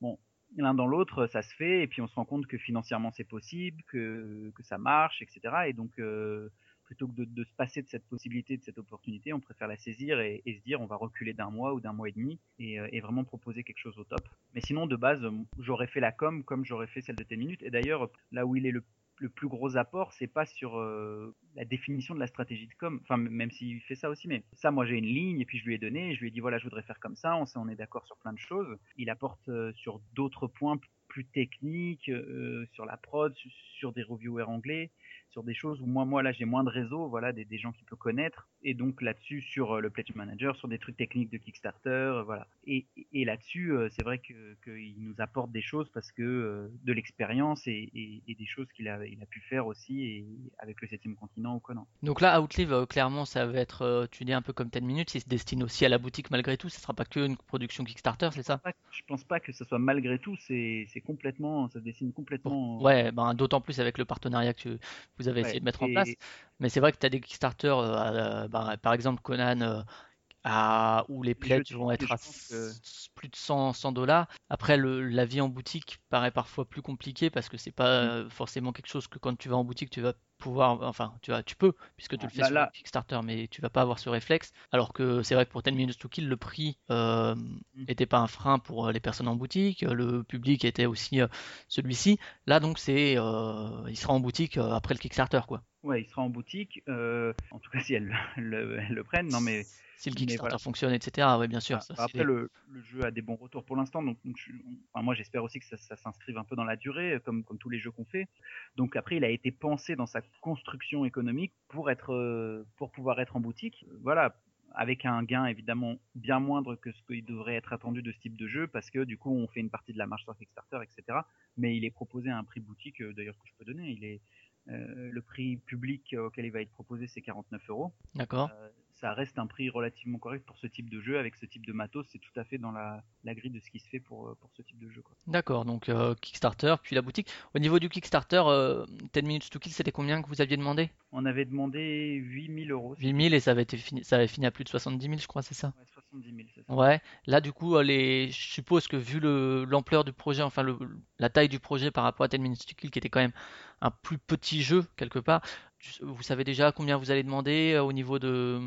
Bon, l'un dans l'autre, ça se fait, et puis on se rend compte que financièrement c'est possible, que, que ça marche, etc. Et donc, euh, plutôt que de, de se passer de cette possibilité, de cette opportunité, on préfère la saisir et, se dire on va reculer d'un mois ou d'un mois et demi et, euh, et vraiment proposer quelque chose au top. Mais sinon, de base, j'aurais fait la com comme j'aurais fait celle de Ten minutes. Et d'ailleurs, là où il est le le plus gros apport, c'est pas sur euh, la définition de la stratégie de com. Enfin, même s'il fait ça aussi, mais ça, moi, j'ai une ligne et puis je lui ai donné. Je lui ai dit voilà, je voudrais faire comme ça. On, on est d'accord sur plein de choses. Il apporte euh, sur d'autres points plus techniques, euh, sur la prod, su- sur des reviewers anglais, sur des choses où moi, moi là, j'ai moins de réseau, voilà, des, des gens qui peut connaître. Et donc là-dessus, sur euh, le Pledge Manager, sur des trucs techniques de Kickstarter, euh, voilà. Et, et là-dessus, euh, c'est vrai que qu'il nous apporte des choses parce que de l'expérience et, et, et des choses qu'il a, il a pu faire aussi et avec le septième continent au Conan. Donc là, Outlive, clairement, ça va être, tu dis un peu comme 10 minutes, il se destine aussi à la boutique malgré tout, ce sera pas que une production Kickstarter, c'est ça? Pas- Je pense pas que ce soit malgré tout, c'est complètement, ça se dessine complètement. Ouais, ben, d'autant plus avec le partenariat que vous avez Ouais, essayé de mettre en place. Mais c'est vrai que tu as des Kickstarter, euh, à- ben, par exemple Conan, euh, à- où les pledges vont être à que- plus de 100, 100 dollars. Après, le, la vie en boutique paraît parfois plus compliquée parce que c'est pas Mm. euh, forcément quelque chose que quand tu vas en boutique, tu vas pouvoir, enfin, tu vois, tu peux, puisque tu le fais Bah sur là- Kickstarter, mais tu vas pas avoir ce réflexe. Alors que c'est vrai que pour 10 Minutes to Kill, le prix euh, était pas un frein pour euh, les personnes en boutique, euh, le public était aussi euh, celui-ci. Là, donc, c'est, euh, il sera en boutique après le Kickstarter, quoi. Ouais, il sera en boutique. en tout cas, si elles le, elles le prennent. Non, mais Si le Kickstarter voilà. fonctionne, etc. Ouais, bien sûr. Ça, Bah, Après, le, le jeu a des bons retours pour l'instant, donc, donc je- enfin, moi j'espère aussi que ça, ça s'inscrive un peu dans la durée, comme, comme tous les jeux qu'on fait. Donc après, il a été pensé dans sa construction économique pour être, euh, pour pouvoir être en boutique. Voilà, avec un gain évidemment bien moindre que ce qu'il devrait être attendu de ce type de jeu, parce que du coup on fait une partie de la marge sur Kickstarter, etc. Mais il est proposé à un prix boutique, euh, d'ailleurs que je peux donner. Il est euh, le prix public auquel il va être proposé, c'est 49 euros. D'accord. Euh, ça reste un prix relativement correct pour ce type de jeu, avec ce type de matos, c'est tout à fait dans la, la grille de ce qui se fait pour, euh, pour ce type de jeu. D'accord, donc euh, Kickstarter, puis la boutique. Au niveau du Kickstarter, euh, 10 Minutes to Kill, c'était combien que vous aviez demandé? On avait demandé 8000 euros. 8000 et ça avait été fini, ça avait fini à plus de 70 000, je crois, c'est ça? Ouais, 70 000, c'est ça. Ouais, là du coup, euh, les... je suppose que vu le l'ampleur du projet, enfin le, la taille du projet par rapport à 10 Minutes to Kill, qui était quand même un plus petit jeu quelque part, vous savez déjà combien vous allez demander euh, au niveau de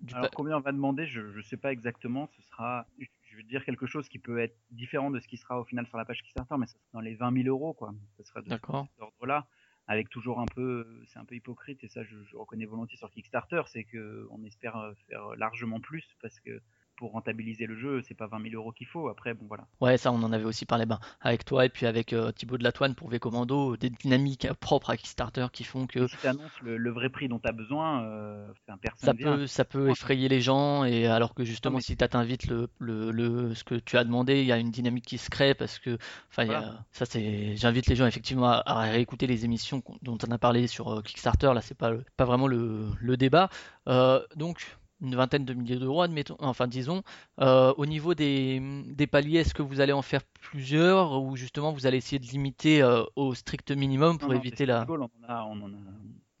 du Alors combien on va demander, je ne sais pas exactement. Ce sera, je vais dire quelque chose qui peut être différent de ce qui sera au final sur la page Kickstarter, mais ça sera dans les 20 000 euros, quoi. Ça sera de cet ordre-là, avec toujours un peu, c'est un peu hypocrite et ça je, je reconnais volontiers sur Kickstarter, c'est que on espère euh, faire largement plus parce que pour rentabiliser le jeu, c'est pas 20 000 euros qu'il faut. Après, bon voilà. Ouais, ça on en avait aussi parlé ben, avec toi et puis avec euh, Thibaut de Latoine pour V Commando, des dynamiques propres à Kickstarter qui font que Si tu annonces le, le vrai prix dont tu as besoin, euh, personne ça vient. peut, ça peut effrayer les gens et alors que justement mais- si tu t'invites le, le, le, ce que tu as demandé, il y a une dynamique qui se crée parce que, enfin, Voilà. ça c'est, j'invite les gens effectivement à, à réécouter les émissions dont on a parlé sur euh, Kickstarter. Là, c'est pas, pas vraiment le, le débat. Euh, donc une vingtaine de milliers d'euros, admettons, enfin disons. Euh, au niveau des, des paliers, est-ce que vous allez en faire plusieurs ou justement vous allez essayer de limiter euh, au strict minimum pour Non, non, éviter les la. stretch goals, on en a, on en a-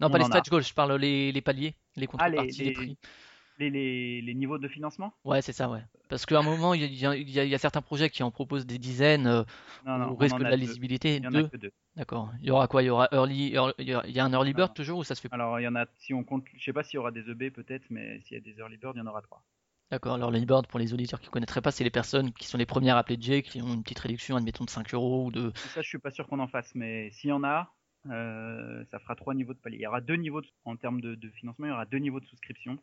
Non, on pas les stretch goals, je parle les, les paliers, les Ah, contreparties les, des prix. Les, les, les niveaux de financement Ouais, c'est ça, ouais. Parce qu'à un moment, il y a, il y a- il y a certains projets qui en proposent des dizaines euh, Non, non, au risque de a la lisibilité. Il y en a Deux, que deux. d'accord. Il y aura quoi? Il y aura early, early- il y a- a un early bird Non. toujours ou ça se fait? Alors, il y en a, si on compte, je sais pas s'il y aura des EB peut-être, mais s'il y a des early birds, il y en aura trois. D'accord. Alors l'early bird, pour les auditeurs qui ne connaîtraient pas, c'est les personnes qui sont les premières à pledger, qui ont une petite réduction, admettons, de 5 euros ou de. Ça, je suis pas sûr qu'on en fasse, mais s'il y en a, euh, ça fera trois niveaux de palier. Il y aura deux niveaux de- en termes de, de financement, il y aura deux niveaux de souscription.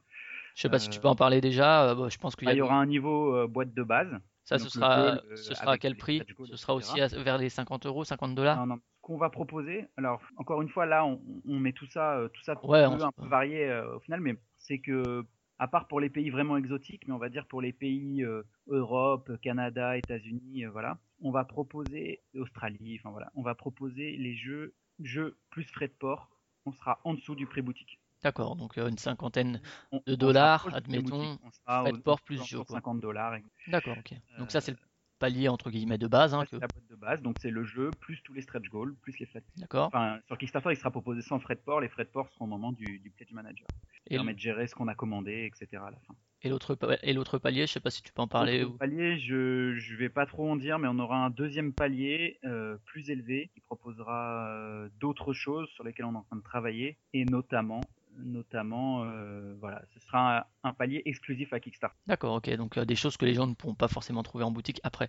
Je sais pas si tu Euh, peux en parler déjà. euh, bah, je pense qu'il y Ah, a il y aura un niveau euh, boîte de base. ça, donc ce sera, goal, euh, ce sera à quel prix? Ce sera aussi à- vers les 50 euros, 50 dollars? Non, non. Ce qu'on va proposer, alors encore une fois, là, on, on met tout ça, euh, tout ça Ouais, peut on- un peu varier euh, au final, mais c'est que, à part pour les pays vraiment exotiques, mais on va dire pour les pays euh, Europe, Canada, États-Unis, euh, voilà, on va proposer Australie, enfin voilà, on va proposer les jeux, jeux plus frais de port. On sera en dessous du prix boutique. D'accord. Donc euh, une cinquantaine On- de dollars, admettons, frais de port plus jeu, de quoi. 50 dollars. D'accord, ok. Donc ça, c'est le Euh, palier entre guillemets de base, hein, que... la boîte de base, donc c'est le jeu plus tous les stretch goals, plus les flat D'accord. Enfin, sur Kickstarter, il sera proposé sans frais de port. Les frais de port seront au moment du, du pledge manager. Et, permet de gérer ce qu'on a commandé, etc. à la fin. Et l'autre pa- et l'autre palier, je sais pas si tu peux en parler. Ou- palier, je je vais pas trop en dire, mais on aura un deuxième palier euh, plus élevé qui proposera euh, d'autres choses sur lesquelles on est en train de travailler, et notamment, notamment, euh, voilà, ce sera un, un palier exclusif à Kickstarter. D'accord, ok. Donc euh, des choses que les gens ne pourront pas forcément trouver en boutique après.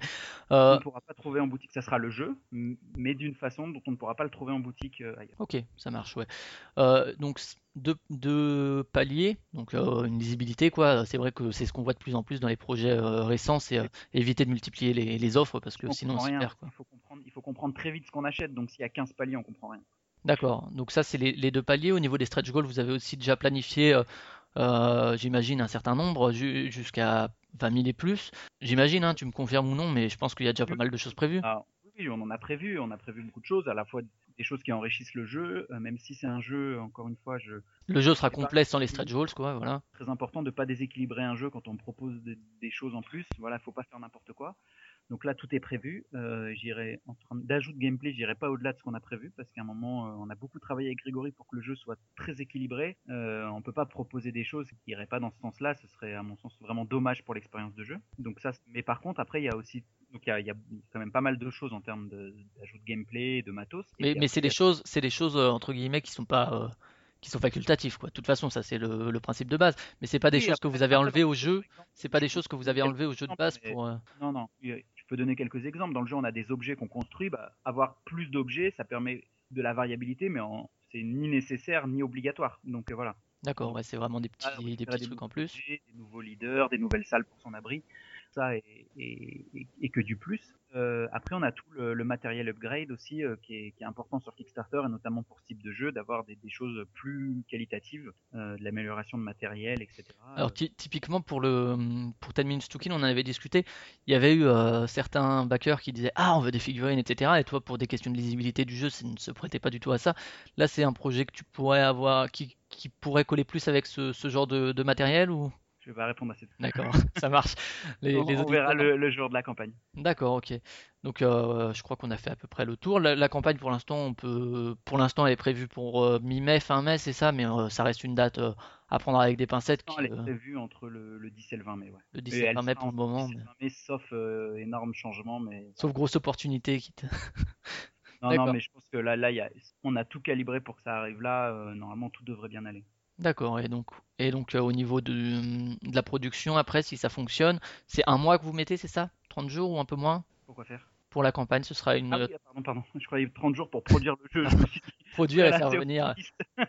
On Euh, ne pourra pas trouver en boutique, ça sera le jeu, mais d'une façon dont on ne pourra pas le trouver en boutique ailleurs. ok, ça marche, ouais. Donc deux, deux paliers, donc une lisibilité, quoi. C'est vrai que c'est ce qu'on voit de plus en plus dans les projets récents, c'est éviter de multiplier les, les offres parce que On sinon on s'y rien. perd, quoi. Il faut comprendre, il faut comprendre très vite ce qu'on achète. Donc s'il y a 15 paliers, on comprend rien. D'accord. Donc ça, c'est les, les deux paliers. Au niveau des stretch goals, vous avez aussi déjà planifié, euh, euh, j'imagine, un certain nombre, ju- jusqu'à 20 000 et plus. J'imagine, hein, tu me confirmes ou non, mais je pense qu'il y a déjà pas mal de choses prévues. Ah, oui, on en a prévu, on a prévu beaucoup de choses, à la fois des choses qui enrichissent le jeu, euh, même si c'est un jeu, encore une fois, je, Le jeu sera complet sans les stretch goals, quoi, voilà. très important de pas déséquilibrer un jeu quand on propose des, des choses en plus. Voilà, faut pas faire n'importe quoi. Donc là, tout est prévu. Euh, j'irai en termes d'ajout de gameplay, j'irai pas au-delà de ce qu'on a prévu parce qu'à un moment, euh, on a beaucoup travaillé avec Grégory pour que le jeu soit très équilibré. Euh, on peut pas proposer des choses qui iraient pas dans ce sens-là. Ce serait, à mon sens, vraiment dommage pour l'expérience de jeu. Donc ça, mais par contre, après, il y a aussi, donc il y a, il y a quand même pas mal de choses en termes de- d'ajout de gameplay, de matos. Mais, mais c'est des choses, c'est des choses euh, entre guillemets qui sont pas, euh, qui sont facultatives quoi. De toute façon, ça c'est le, le principe de base. Mais c'est pas des oui, choses que vous avez enlevées au jeu. C'est pas des choses que vous avez enlevées au jeu de base pour. euh, Non, non, je peux donner quelques exemples. Dans le jeu, on a des objets qu'on construit. Bah, avoir plus d'objets, ça permet de la variabilité, mais en- c'est ni nécessaire ni obligatoire. Donc euh, voilà. D'accord, ouais, c'est vraiment des petits, Ah, des trucs en plus. Des nouveaux leaders, des nouvelles salles pour son abri. Ça et que du plus. Euh, après, on a tout le, matériel upgrade aussi euh, qui, est, est important sur Kickstarter et notamment pour ce type de jeu, d'avoir des, choses plus qualitatives, euh, de l'amélioration de matériel, etc. Alors ty- typiquement pour pour 10 Minutes to Kill, on en avait discuté. Il y avait eu certains backers qui disaient ah on veut des figurines etc. Et toi pour des questions de lisibilité du jeu, ça ne se prêtait pas du tout à ça. Là c'est un projet que tu pourrais avoir qui, qui pourrait coller plus avec ce, ce genre de, de matériel ou? Je vais pas répondre à cette D'accord, ça marche. Les, on, les on verra le, le jour de la campagne. D'accord, ok. Donc euh, je crois qu'on a fait à peu près le tour. La, la campagne pour l'instant, on peut, pour l'instant, elle est prévue pour euh, mi-mai, fin mai, c'est ça, mais euh, ça reste une date euh, à prendre avec des pincettes. Non, Qui, elle est euh, prévue entre le, le 10 et le 20 mai. Ouais. le Et 17 elle mai sera pour le moment. 10 et mais- le 20 mai, sauf euh, énorme changement, mais Sauf grosse opportunité qui te- non, non, mais je pense que là, là, y a, on a tout calibré pour que ça arrive là. normalement, tout devrait bien aller. D'accord, et donc, et donc euh, au niveau de, de la production, après, si ça fonctionne, c'est un mois que vous mettez, c'est ça? 30 jours ou un peu moins? Pourquoi faire? Pour la campagne, ce sera une Ah oui, ah, pardon, pardon. Je croyais 30 jours pour produire le jeu. Je me suis dit, produire et faire revenir.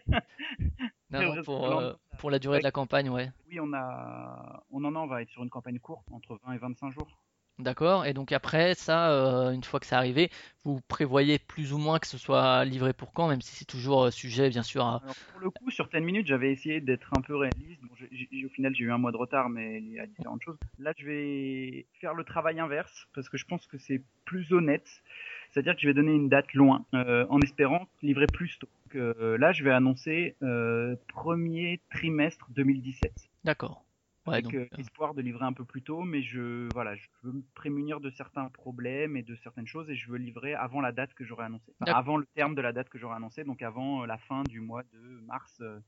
Non, non, pour, euh, pour la durée de la campagne, ouais. Oui, on a, on en a, on va être sur une campagne courte, entre 20 et 25 jours. D'accord, et donc après ça, euh, une fois que c'est arrivé, vous prévoyez plus ou moins que ce soit livré pour quand, même si c'est toujours euh, sujet, bien sûr, à... Alors, pour le coup, sur 10 minutes, j'avais essayé d'être un peu réaliste. Bon, au final, j'ai eu un mois de retard, mais lié à différentes choses. Là, je vais faire le travail inverse, parce que je pense que c'est plus honnête. C'est-à-dire que je vais donner une date loin, euh, en espérant livrer plus tôt. Donc, euh, là, je vais annoncer premier trimestre 2017. D'accord. Ouais, avec donc, euh, euh, l'espoir de livrer un peu plus tôt, mais je voilà, je veux me prémunir de certains problèmes et de certaines choses et je veux livrer avant la date que j'aurais annoncée, Enfin, avant le terme de la date que j'aurais annoncée, donc avant euh, la fin du mois de mars euh,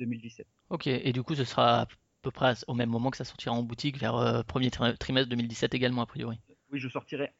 2017. ok, et du coup ce sera à peu près au même moment que ça sortira en boutique, vers euh, premier tri- trimestre 2017 également, a priori. Oui, je sortirai,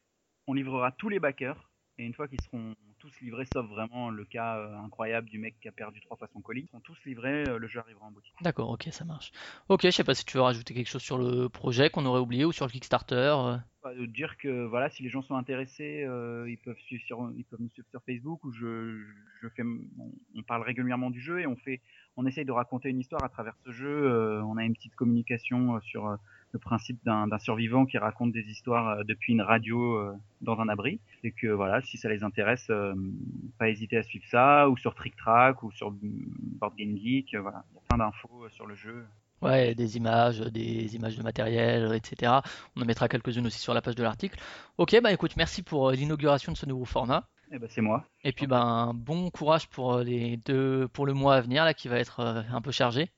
on livrera tous les backers et une fois qu'ils seront tous livrés, sauf vraiment le cas euh, incroyable du mec qui a perdu trois fois son colis, ils seront tous livrés, euh, le jeu arrivera en boutique. D'accord, ok, ça marche. Ok, je sais pas si tu veux rajouter quelque chose sur le projet qu'on aurait oublié ou sur le Kickstarter. euh. Bah, de dire que voilà, si les gens sont intéressés, ils peuvent suivre sur, ils peuvent nous suivre sur Facebook où je, je fais, on, parle régulièrement du jeu et on fait, on essaye de raconter une histoire à travers ce jeu. on a une petite communication sur le principe d'un survivant qui raconte des histoires euh, depuis une radio euh, dans un abri et que voilà, si ça les intéresse, euh, pas hésiter à suivre ça ou sur Trick Track ou sur Board Game Geek. voilà, il y a plein d'infos sur le jeu. Ouais, des images, des images de matériel, etc. On en mettra quelques-unes aussi sur la page de l'article. Ok, bah écoute, merci pour l'inauguration de ce nouveau format. Et ben c'est moi. Et puis ben bon courage pour les deux, pour le mois à venir là qui va être un peu chargé.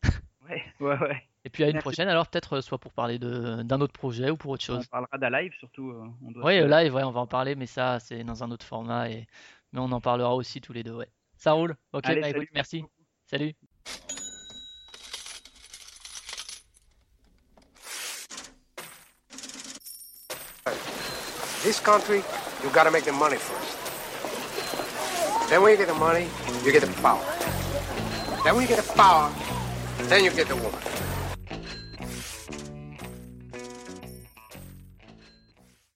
Ouais, ouais, ouais. Et puis à une Merci. prochaine alors peut-être euh, soit pour parler d'un autre projet ou pour autre On chose. parlera d'un live surtout. euh, on doit Oui, euh, live, ouais, on va en parler, mais ça c'est dans un autre format et mais on en parlera aussi tous les deux, ouais. Ça roule. Ok, Allez, bah salut, écoute, merci. Salut. This country, you gotta make the money first. Then when you get the money, you get the power. Then when you get the power, then you get the woman.